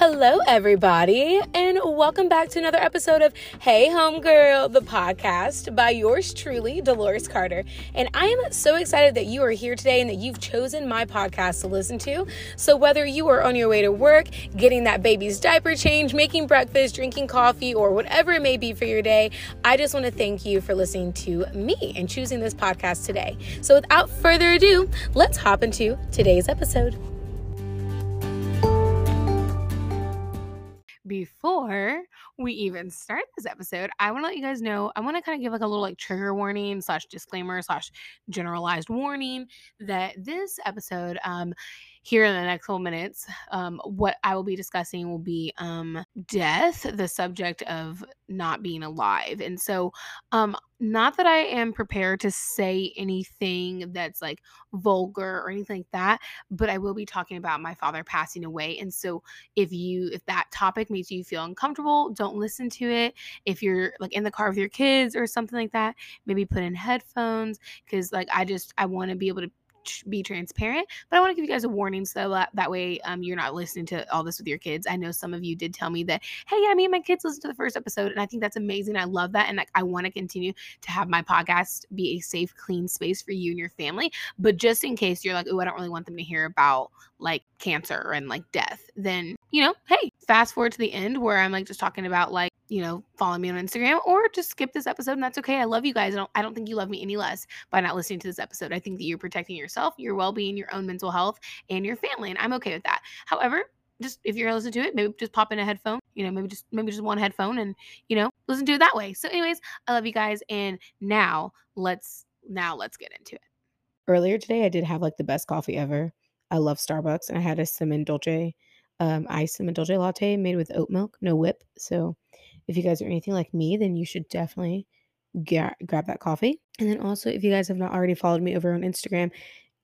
Hello, everybody, and welcome back to another episode of Hey Homegirl, the podcast by yours truly, Dolores Carter. And I am so excited that you are here today and that you've chosen my podcast to listen to. So, whether you are on your way to work, getting that baby's diaper change, making breakfast, drinking coffee, or whatever it may be for your day, I just want to thank you for listening to me and choosing this podcast today. So, without further ado, let's hop into today's episode. Before we even start this episode, I want to let you guys know. I want to kind of give like a little like trigger warning slash disclaimer slash generalized warning that this episode um here in the next couple minutes, um, what I will be discussing will be um, death, the subject of not being alive. And so, um, not that I am prepared to say anything that's like vulgar or anything like that, but I will be talking about my father passing away. And so, if you, if that topic makes you feel uncomfortable, don't listen to it. If you're like in the car with your kids or something like that, maybe put in headphones because, like, I just, I want to be able to be transparent but i want to give you guys a warning so that, that way um, you're not listening to all this with your kids. I know some of you did tell me that hey yeah me and my kids listened to the first episode and i think that's amazing i love that and like i want to continue to have my podcast be a safe clean space for you and your family but just in case you're like oh i don't really want them to hear about like cancer and like death then you know hey fast forward to the end where i'm like just talking about like you know, follow me on Instagram or just skip this episode and that's okay. I love you guys. I don't I don't think you love me any less by not listening to this episode. I think that you're protecting yourself, your well-being, your own mental health, and your family. And I'm okay with that. However, just if you're listening to it, maybe just pop in a headphone, you know, maybe just maybe just one headphone and, you know, listen to it that way. So anyways, I love you guys. And now let's now let's get into it. Earlier today I did have like the best coffee ever. I love Starbucks and I had a cinnamon dolce um ice cinnamon dolce latte made with oat milk, no whip. So if you guys are anything like me, then you should definitely get, grab that coffee. And then also, if you guys have not already followed me over on Instagram,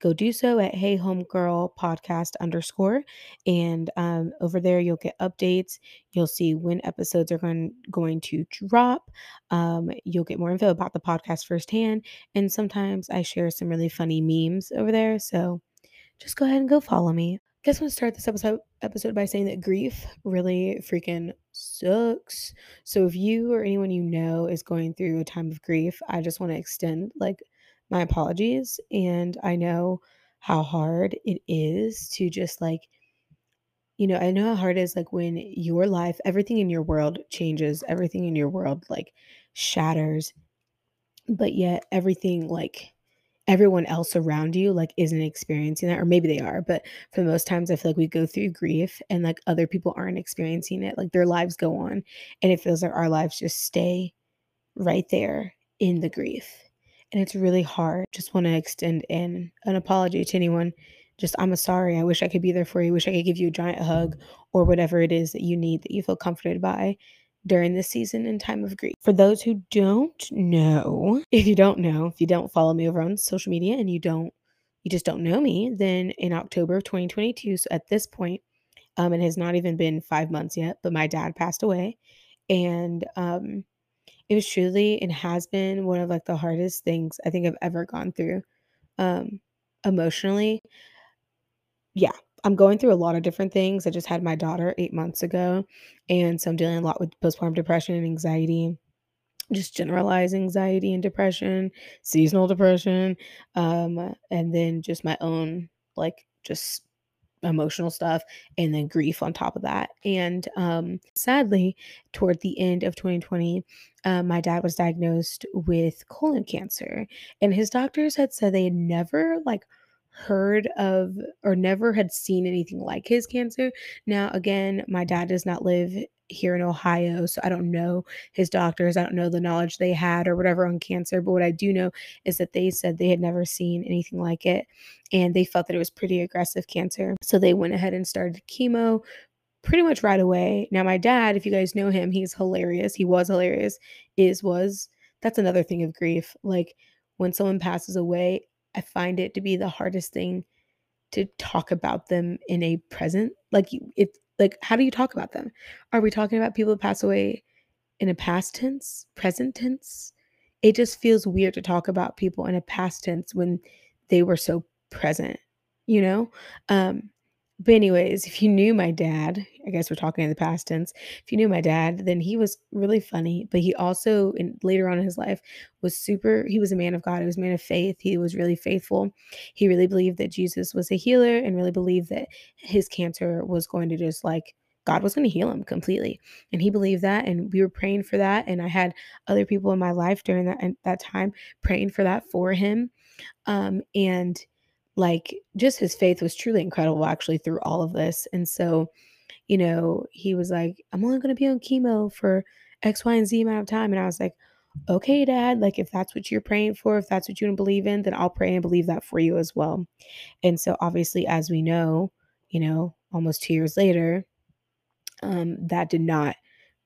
go do so at Hey Homegirl Podcast underscore. And um, over there, you'll get updates. You'll see when episodes are going, going to drop. Um, you'll get more info about the podcast firsthand. And sometimes I share some really funny memes over there. So just go ahead and go follow me guess I'm gonna start this episode episode by saying that grief really freaking sucks. So if you or anyone you know is going through a time of grief, I just want to extend like my apologies. And I know how hard it is to just like, you know, I know how hard it is like when your life, everything in your world changes, everything in your world like shatters, but yet everything like everyone else around you like isn't experiencing that or maybe they are but for the most times i feel like we go through grief and like other people aren't experiencing it like their lives go on and it feels like our lives just stay right there in the grief and it's really hard. Just want to extend in an apology to anyone. Just i'm a sorry i wish i could be there for you wish i could give you a giant hug or whatever it is that you need that you feel comforted by during this season and time of grief. For those who don't know, if you don't know, if you don't follow me over on social media and you don't, you just don't know me, then in October of 2022, so at this point, um, it has not even been five months yet, but my dad passed away. And um, it was truly and has been one of like the hardest things I think I've ever gone through um, emotionally. Yeah, I'm going through a lot of different things. I just had my daughter eight months ago, and so I'm dealing a lot with postpartum depression and anxiety, just generalized anxiety and depression, seasonal depression, um, and then just my own like just emotional stuff and then grief on top of that. And um, sadly, toward the end of 2020, uh, my dad was diagnosed with colon cancer, and his doctors had said they had never like heard of or never had seen anything like his cancer. Now, again, my dad does not live here in Ohio, so I don't know his doctors. I don't know the knowledge they had or whatever on cancer, but what I do know is that they said they had never seen anything like it and they felt that it was pretty aggressive cancer. So they went ahead and started chemo pretty much right away. Now, my dad, if you guys know him, he's hilarious. He was hilarious, is, was. That's another thing of grief. Like when someone passes away, I find it to be the hardest thing to talk about them in a present. Like it like how do you talk about them? Are we talking about people that pass away in a past tense, present tense? It just feels weird to talk about people in a past tense when they were so present, you know? Um But anyways, if you knew my dad, I guess we're talking in the past tense. If you knew my dad, then he was really funny, but he also in later on in his life was super he was a man of God, he was a man of faith, he was really faithful. He really believed that Jesus was a healer and really believed that his cancer was going to just like God was going to heal him completely. And he believed that and we were praying for that and I had other people in my life during that that time praying for that for him. Um and like just his faith was truly incredible actually through all of this. And so, you know, he was like, I'm only going to be on chemo for X, Y, and Z amount of time. And I was like, okay, dad, like if that's what you're praying for, if that's what you believe in, then I'll pray and believe that for you as well. And so, obviously, as we know, you know, almost two years later, um, that did not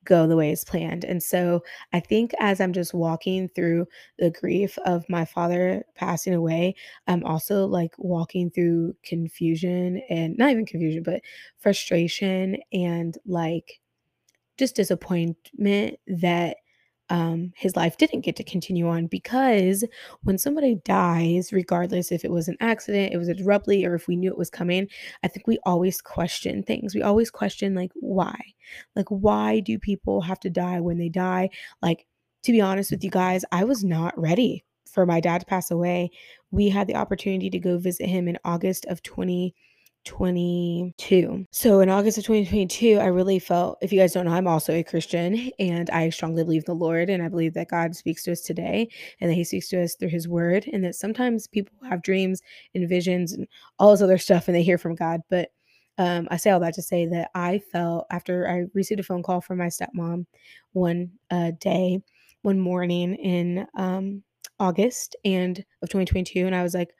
go the way it's planned. And so I think as I'm just walking through the grief of my father passing away, I'm also like walking through confusion and not even confusion, but frustration and like just disappointment that um, his life didn't get to continue on because when somebody dies, regardless if it was an accident, it was abruptly, or if we knew it was coming, I think we always question things. We always question, like, why? Like, why do people have to die when they die? Like, to be honest with you guys, I was not ready for my dad to pass away. We had the opportunity to go visit him in August of 20 22. So in August of 2022, I really felt, if you guys don't know, I'm also a Christian and I strongly believe the Lord and I believe that God speaks to us today and that he speaks to us through his word and that sometimes people have dreams and visions and all this other stuff and they hear from God. But um, I say all that to say that I felt after I received a phone call from my stepmom one uh, day, one morning in um, August and of 2022, and I was like,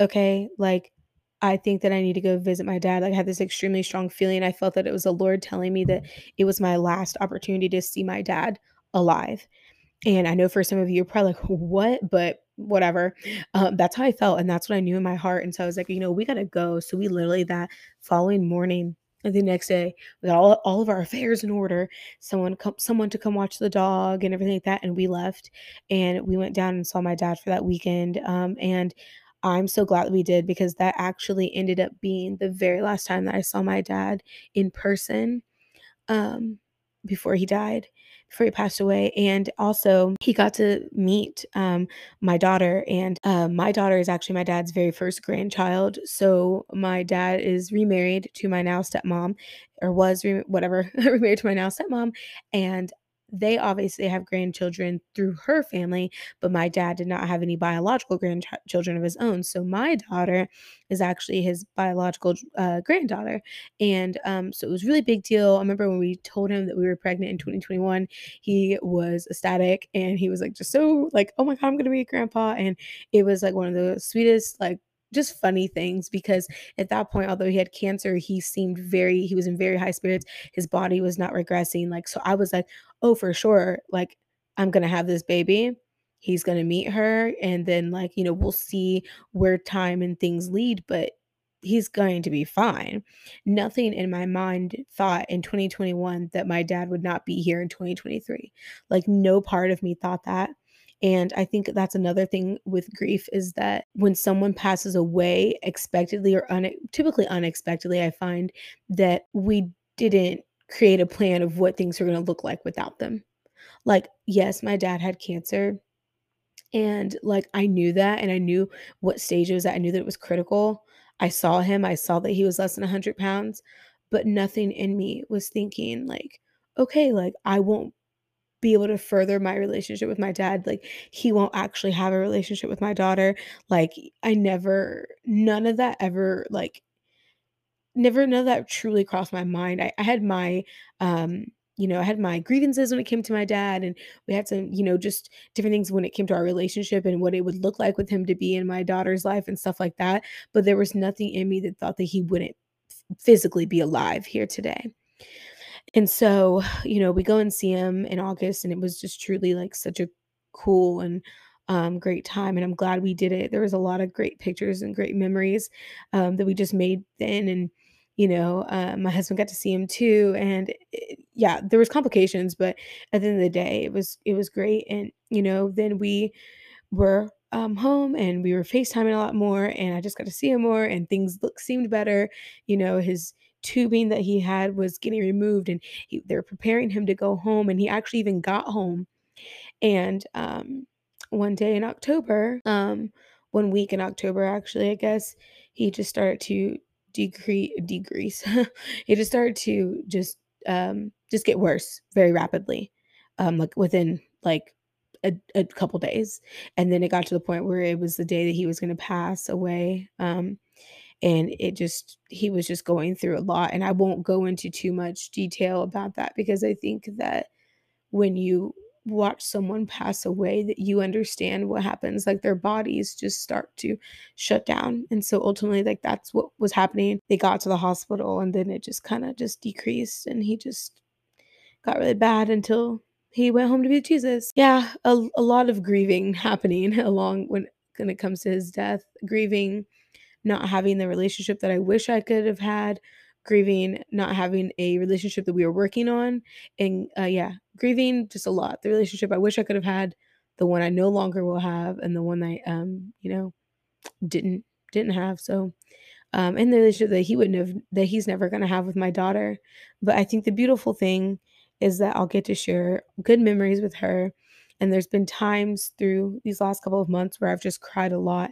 okay, like I think that I need to go visit my dad. Like, I had this extremely strong feeling. I felt that it was the Lord telling me that it was my last opportunity to see my dad alive. And I know for some of you, you're probably like, what? But whatever. Um, that's how I felt. And that's what I knew in my heart. And so I was like, you know, we got to go. So we literally that following morning, the next day, we got all, all of our affairs in order. Someone come, someone to come watch the dog and everything like that. And we left and we went down and saw my dad for that weekend. Um, and I'm so glad that we did because that actually ended up being the very last time that I saw my dad in person um, before he died, before he passed away. And also, he got to meet um, my daughter. And uh, my daughter is actually my dad's very first grandchild. So, my dad is remarried to my now stepmom, or was re- whatever, remarried to my now stepmom. And they obviously have grandchildren through her family, but my dad did not have any biological grandchildren of his own. So my daughter is actually his biological uh, granddaughter. And um, so it was really big deal. I remember when we told him that we were pregnant in 2021, he was ecstatic and he was like, just so like, oh my God, I'm going to be a grandpa. And it was like one of the sweetest, like, just funny things because at that point although he had cancer he seemed very he was in very high spirits. His body was not regressing like so i was like oh for sure like i'm gonna have this baby. He's gonna meet her and then like you know we'll see where time and things lead but he's going to be fine. Nothing in my mind thought in 2021 that my dad would not be here in 2023 like no part of me thought that and I think that's another thing with grief is that when someone passes away expectedly or un- typically unexpectedly, I find that we didn't create a plan of what things are going to look like without them. Like, yes, my dad had cancer. And like, I knew that and I knew what stage it was at. I knew that it was critical. I saw him, I saw that he was less than 100 pounds, but nothing in me was thinking, like, okay, like, I won't be able to further my relationship with my dad. Like, he won't actually have a relationship with my daughter. Like, I never, none of that ever, like, never, none of that truly crossed my mind. I, I had my, um, you know, I had my grievances when it came to my dad, and we had some, you know, just different things when it came to our relationship and what it would look like with him to be in my daughter's life and stuff like that. But there was nothing in me that thought that he wouldn't physically be alive here today. And so, you know, we go and see him in August, and it was just truly like such a cool and um, great time. And I'm glad we did it. There was a lot of great pictures and great memories um, that we just made then. And, you know, uh, my husband got to see him too. And it, yeah, there was complications, but at the end of the day, it was it was great. And you know, then we were um, home and we were FaceTiming a lot more and I just got to see him more and things look seemed better. You know, his tubing that he had was getting removed and he, they were preparing him to go home and he actually even got home and um, one day in October, um, one week in October, actually, I guess, he just started to decrease, decrease. he just started to just, um, just get worse very rapidly, um, like within like a, a couple days. And then it got to the point where it was the day that he was going to pass away. Um, and it just, he was just going through a lot. And I won't go into too much detail about that because I think that when you watch someone pass away that you understand what happens like their bodies just start to shut down and so ultimately like that's what was happening they got to the hospital and then it just kind of just decreased and he just got really bad until he went home to be with jesus yeah a, a lot of grieving happening along when when it comes to his death grieving not having the relationship that I wish I could have had, grieving not having a relationship that we were working on, and uh, yeah, grieving just a lot. The relationship I wish I could have had, the one I no longer will have, and the one I um you know didn't didn't have. So um, and the relationship that he wouldn't have that he's never going to have with my daughter. But I think the beautiful thing is that I'll get to share good memories with her. And there's been times through these last couple of months where I've just cried a lot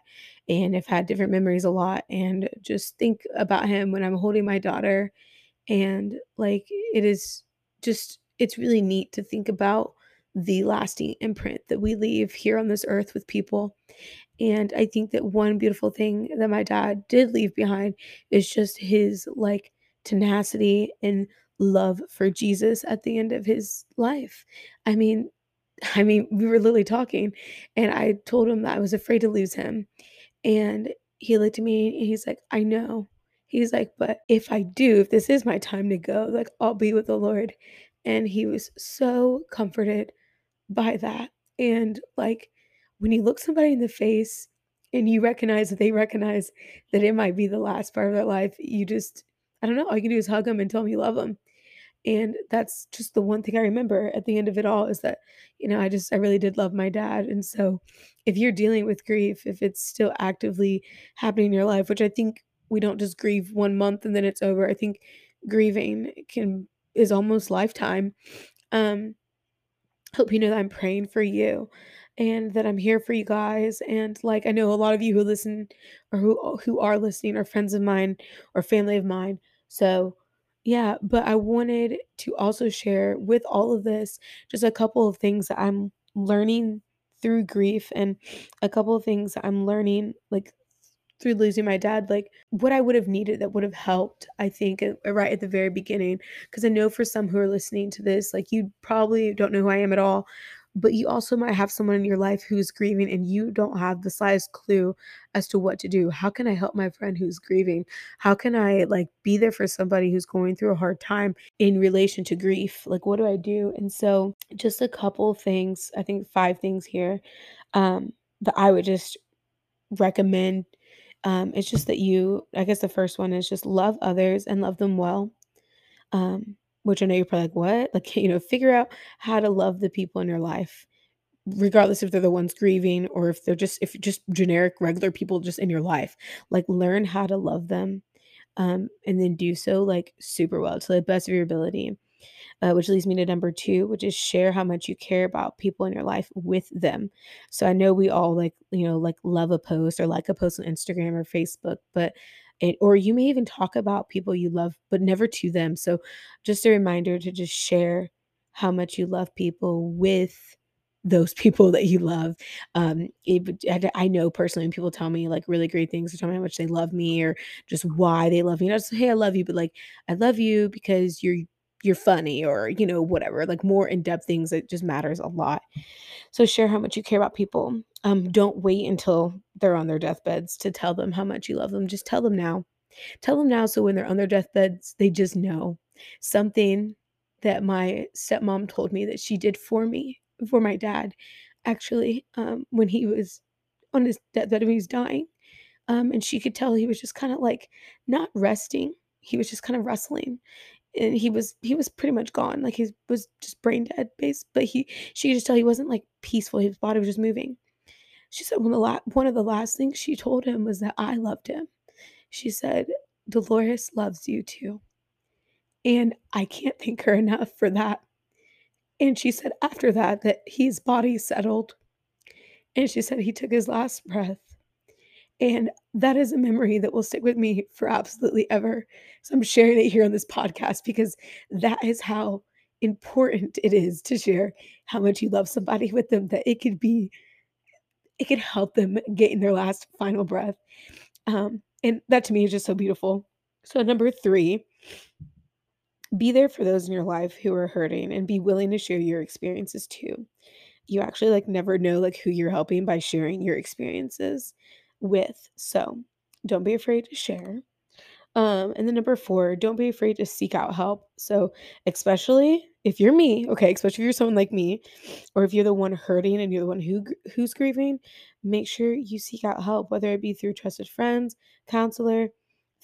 and have had different memories a lot and just think about him when I'm holding my daughter. And like it is just, it's really neat to think about the lasting imprint that we leave here on this earth with people and I think that one beautiful thing that my dad did leave behind is just his like tenacity and love for Jesus at the end of his life. I mean, I mean, we were literally talking and I told him that I was afraid to lose him. And he looked at me and he's like, I know. He's like, but if I do, if this is my time to go, like I'll be with the Lord. And he was so comforted by that. And like when you look somebody in the face and you recognize that they recognize that it might be the last part of their life, you just, I don't know, all you can do is hug them and tell them you love them. And that's just the one thing I remember at the end of it all is that, you know, I just, I really did love my dad. And so if you're dealing with grief, if it's still actively happening in your life, which I think we don't just grieve one month and then it's over, I think grieving can, is almost lifetime. Um, hope you know that I'm praying for you and that I'm here for you guys. And like I know a lot of you who listen or who who are listening are friends of mine or family of mine. So yeah, but I wanted to also share with all of this just a couple of things that I'm learning through grief and a couple of things that I'm learning like through losing my dad, like what I would have needed that would have helped, I think, uh, right at the very beginning. Because I know for some who are listening to this, like you probably don't know who I am at all, but you also might have someone in your life who's grieving and you don't have the slightest clue as to what to do. How can I help my friend who's grieving? How can I like be there for somebody who's going through a hard time in relation to grief? Like, what do I do? And so, just a couple things, I think five things here um, that I would just recommend um, it's just that you, I guess the first one is just love others and love them well. Um, which I know you're probably like, what? Like, you know, figure out how to love the people in your life, regardless if they're the ones grieving or if they're just, if just generic, regular people just in your life. Like, learn how to love them um, and then do so like super well to the best of your ability uh, which leads me to number two, which is share how much you care about people in your life with them. So I know we all like, you know, like love a post or like a post on Instagram or Facebook, but it, or you may even talk about people you love, but never to them. So just a reminder to just share how much you love people with those people that you love. Um, it, I, know personally people tell me like really great things, or tell me how much they love me or just why they love me. Not just hey, I love you, but like I love you because you're you're funny or you know whatever like more in-depth things it just matters a lot so share how much you care about people um don't wait until they're on their deathbeds to tell them how much you love them just tell them now. Tell them now so when they're on their deathbeds they just know. Something that my stepmom told me that she did for me for my dad actually um when he was on his deathbed when he was dying um and she could tell he was just kind of like not resting he was just kind of wrestling and he was he was pretty much gone like he was just brain dead base but he she could just tell he wasn't like peaceful his body was just moving She said one of the la one of the last things she told him was that I loved him. She said, "Dolores loves you too." And I can't thank her enough for that. And she said after that, that his body settled, and she said he took his last breath. And that is a memory that will stick with me for absolutely ever. So I'm sharing it here on this podcast because that is how important it is to share how much you love somebody with them, that it could be it could help them get in their last final breath. Um, and that to me is just so beautiful. So number 3, be there for those in your life who are hurting and be willing to share your experiences too. You actually like never know like who you're helping by sharing your experiences with. So, don't be afraid to share. Um, and then number 4, don't be afraid to seek out help. So, especially if you're me, okay, especially if you're someone like me, or if you're the one hurting and you're the one who who's grieving, make sure you seek out help, whether it be through trusted friends, counselor,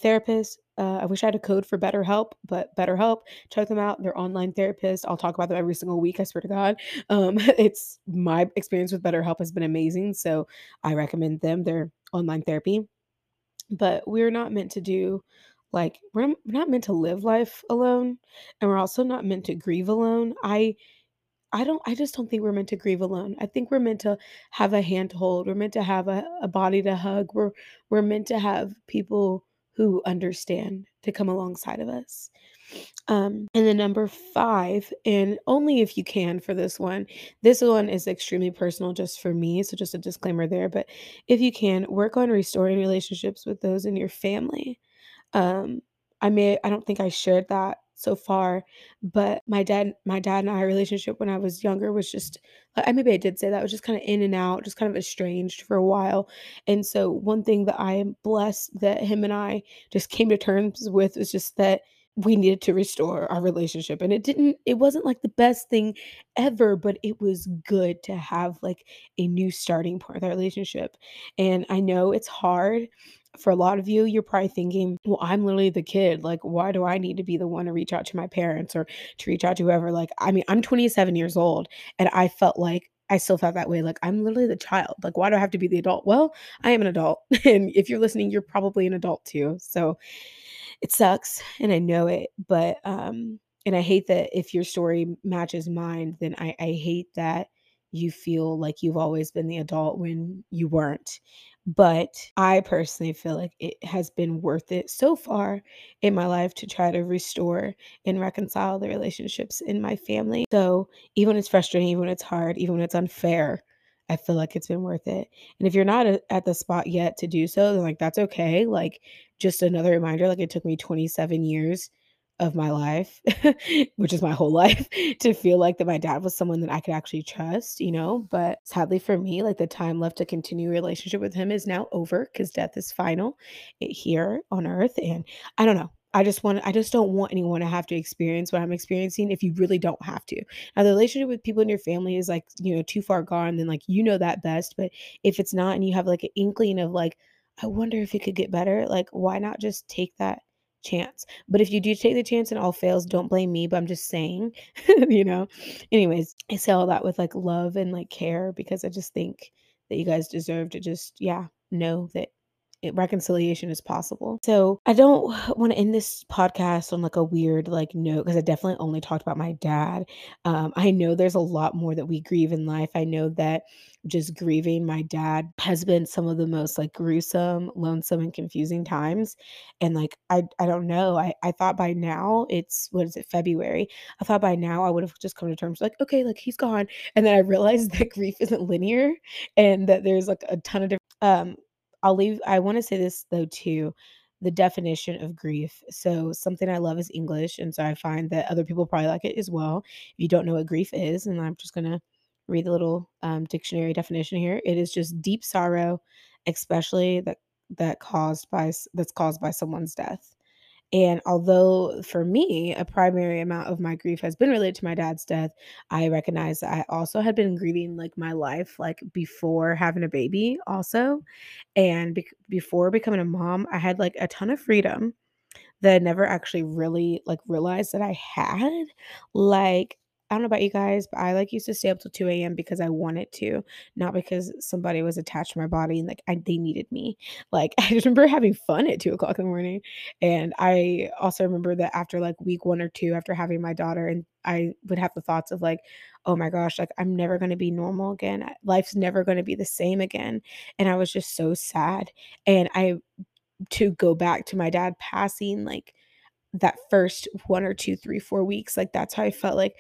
therapist. Uh, I wish I had a code for BetterHelp, but BetterHelp, check them out. They're online therapists. I'll talk about them every single week. I swear to God. Um, it's my experience with BetterHelp has been amazing, so I recommend them. They're online therapy but we're not meant to do like we're not, meant to live life alone and we're also not meant to grieve alone. I i don't i just don't think we're meant to grieve alone. I think we're meant to have a hand to hold we're meant to have a, a body to hug. We're we're meant to have people who understand to come alongside of us um, and then number five, and only if you can for this one, this one is extremely personal just for me. So just a disclaimer there. But if you can, work on restoring relationships with those in your family. Um, I may I don't think I shared that so far, but my dad my dad and I relationship when I was younger was just I maybe I did say that was just kind of in and out, just kind of estranged for a while. And so one thing that I am blessed that him and I just came to terms with was just that we needed to restore our relationship and it didn't it wasn't like the best thing ever but it was good to have like a new starting point of our relationship and i know it's hard for a lot of you you're probably thinking well i'm literally the kid like why do i need to be the one to reach out to my parents or to reach out to whoever like i mean i'm 27 years old and i felt like I still felt that way. Like, I'm literally the child. Like, why do I have to be the adult? Well, I am an adult. And if you're listening, you're probably an adult too. So, it sucks and I know it, but um and I hate that if your story matches mine, then I I hate that you feel like you've always been the adult when you weren't. But I personally feel like it has been worth it so far in my life to try to restore and reconcile the relationships in my family. So even when it's frustrating, even when it's hard, even when it's unfair, I feel like it's been worth it. And if you're not a- at the spot yet to do so, then like that's okay. Like just another reminder, like it took me 27 years of my life, which is my whole life, to feel like that my dad was someone that I could actually trust, you know. But sadly for me, like the time left to continue a relationship with him is now over because death is final eh, here on earth. And I don't know. I just want I just don't want anyone to have to experience what I'm experiencing if you really don't have to. Now the relationship with people in your family is like, you know, too far gone, then like you know that best. But if it's not and you have like an inkling of like, I wonder if it could get better, like why not just take that chance? But if you do take the chance and all fails, don't blame me, but I'm just saying, you know. Anyways, I say all that with like love and like care because I just think that you guys deserve to just, yeah, know that reconciliation is possible. So I don't want to end this podcast on like a weird like note because I definitely only talked about my dad. Um, I know there's a lot more that we grieve in life. I know that just grieving my dad has been some of the most like gruesome, lonesome, and confusing times. And like I I don't know. I I thought by now it's what is it February? I thought by now I would have just come to terms like okay, like he's gone. And then I realized that grief isn't linear and that there's like a ton of different um I'll leave I wanna say this though too, the definition of grief. So something I love is English, and so I find that other people probably like it as well. If you don't know what grief is, and I'm just gonna read the little um, dictionary definition here. It is just deep sorrow, especially that that caused by that's caused by someone's death. And although for me, a primary amount of my grief has been related to my dad's death, I recognize that I also had been grieving like my life, like before having a baby, also. And bec before becoming a mom, I had like a ton of freedom that I never actually really like realized that I had. Like, I don't know about you guys, but I, like, used to stay up till 2 AM because I wanted to, not because somebody was attached to my body and, like, I they needed me. Like, I just remember having fun at 2 o'clock in the morning, and I also remember that after, like, week 1 or 2 after having my daughter, and I would have the thoughts of, like, "Oh my gosh, like, I'm never gonna be normal again. Life's never gonna be the same again," and I was just so sad, and I to go back to my dad passing, like, that first 1 or two, three, four weeks, like, that's how I felt like,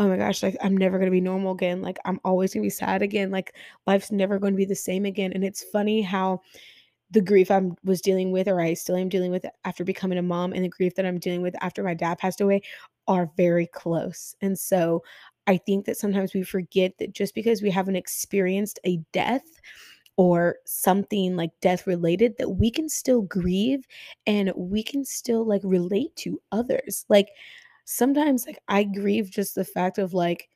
"Oh my gosh, like, I'm never gonna be normal again, like, I'm always gonna be sad again, like, life's never gonna be the same again," and it's funny how the grief I'm was dealing with, or I still am dealing with after becoming a mom, and the grief that I'm dealing with after my dad passed away are very close, and so I think that sometimes we forget that just because we haven't experienced a death or something like death related, that we can still grieve and we can still, like, relate to others. Like, sometimes, like, I grieve just the fact of, like,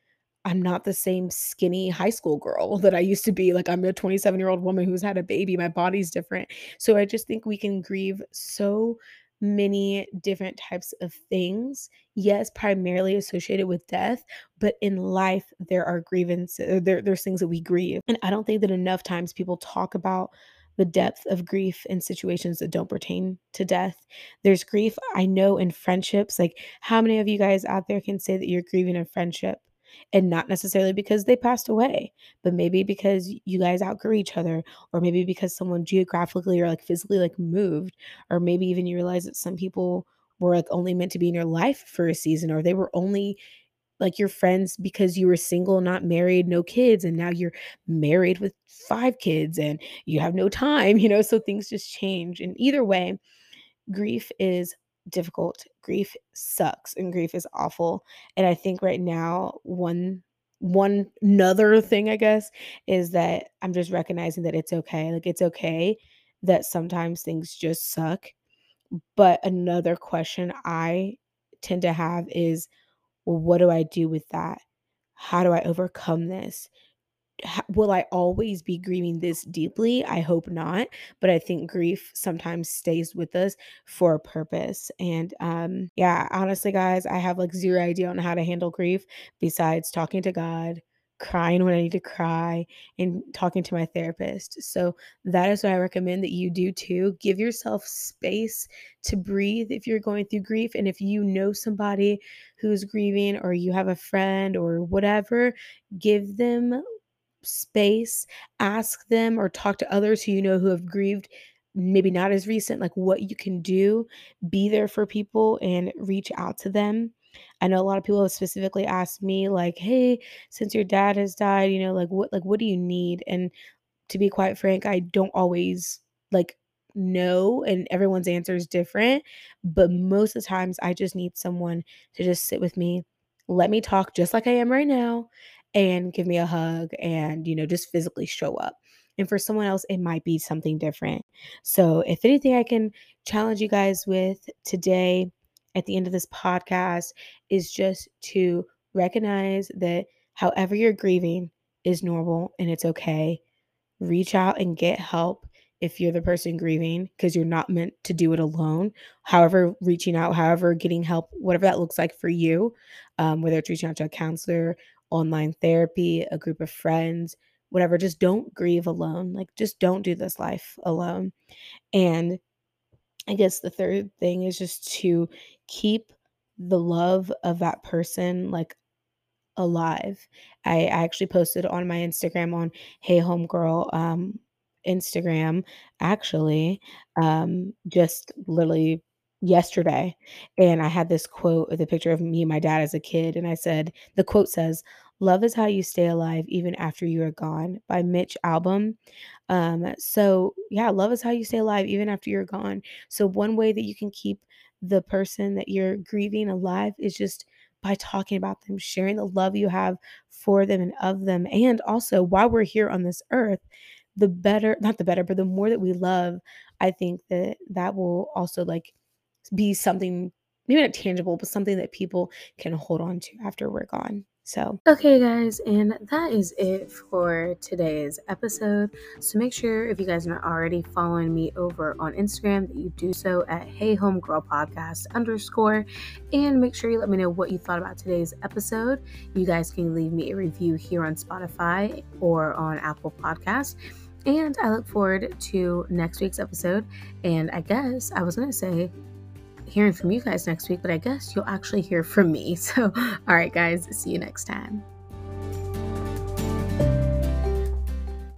I'm not the same skinny high school girl that I used to be, like, I'm a twenty-seven-year-old woman who's had a baby, my body's different. So I just think we can grieve so many different types of things. Yes, primarily associated with death, but in life, there are grievance uh, there there's things that we grieve, and I don't think that enough times people talk about the depth of grief in situations that don't pertain to death. There's grief I know in friendships, like, how many of you guys out there can say that you're grieving a friendship? And not necessarily because they passed away, but maybe because you guys outgrew each other, or maybe because someone geographically or, like, physically, like, moved, or maybe even you realize that some people were, like, only meant to be in your life for a season, or they were only, like, your friends because you were single, not married, no kids, and now you're married with 5 kids and you have no time, you know, so things just change, and either way, grief is difficult, grief sucks, and grief is awful, and I think right now, one one another thing, I guess, is that I'm just recognizing that it's okay, like, it's okay that sometimes things just suck, but another question I tend to have is, "Well, what do I do with that? How do I overcome this?" will I always be grieving this deeply? I hope not, but I think grief sometimes stays with us for a purpose, and, um, yeah, honestly, guys, I have, like, 0 idea on how to handle grief besides talking to God, crying when I need to cry, and talking to my therapist, so that is what I recommend that you do too. Give yourself space to breathe if you're going through grief, and if you know somebody who's grieving or you have a friend or whatever, give them space, ask them or talk to others who you know who have grieved, maybe not as recent, like what you can do. Be there for people and reach out to them. I know a lot of people have specifically asked me like, "Hey, since your dad has died, you know, like what like what do you need?" And to be quite frank, I don't always like know and everyone's answer is different, but most of the times I just need someone to just sit with me, let me talk just like I am right now and give me a hug and, you know, just physically show up. And for someone else, it might be something different. So, if anything I can challenge you guys with today at the end of this podcast is just to recognize that however you're grieving is normal and it's okay. Reach out and get help if you're the person grieving because you're not meant to do it alone. However, reaching out, however, getting help, whatever that looks like for you, um, whether it's reaching out to a counselor, online therapy, a group of friends, whatever, just don't grieve alone. Like, just don't do this life alone. And I guess the third thing is just to keep the love of that person like alive. I, I actually posted on my Instagram on Hey Homegirl um Instagram actually um just literally yesterday and I had this quote a picture of me and my dad as a kid and I said the quote says Love is how you stay alive even after you are gone by Mitch Albom. Um so yeah, love is how you stay alive even after you're gone. So one way that you can keep the person that you're grieving alive is just by talking about them, sharing the love you have for them and of them. And also, while we're here on this earth, the better, not the better, but the more that we love, I think that that will also like be something, maybe not tangible, but something that people can hold on to after we're gone. So, okay, guys, and that is it for today's episode. So, make sure if you guys are already following me over on Instagram that you do so at Hey Home Girl Podcast underscore, and make sure you let me know what you thought about today's episode. You guys can leave me a review here on Spotify or on Apple Podcasts. And I look forward to next week's episode. And I guess I was going to say, hearing from you guys next week, but I guess you'll actually hear from me. So, all right, guys, see you next time.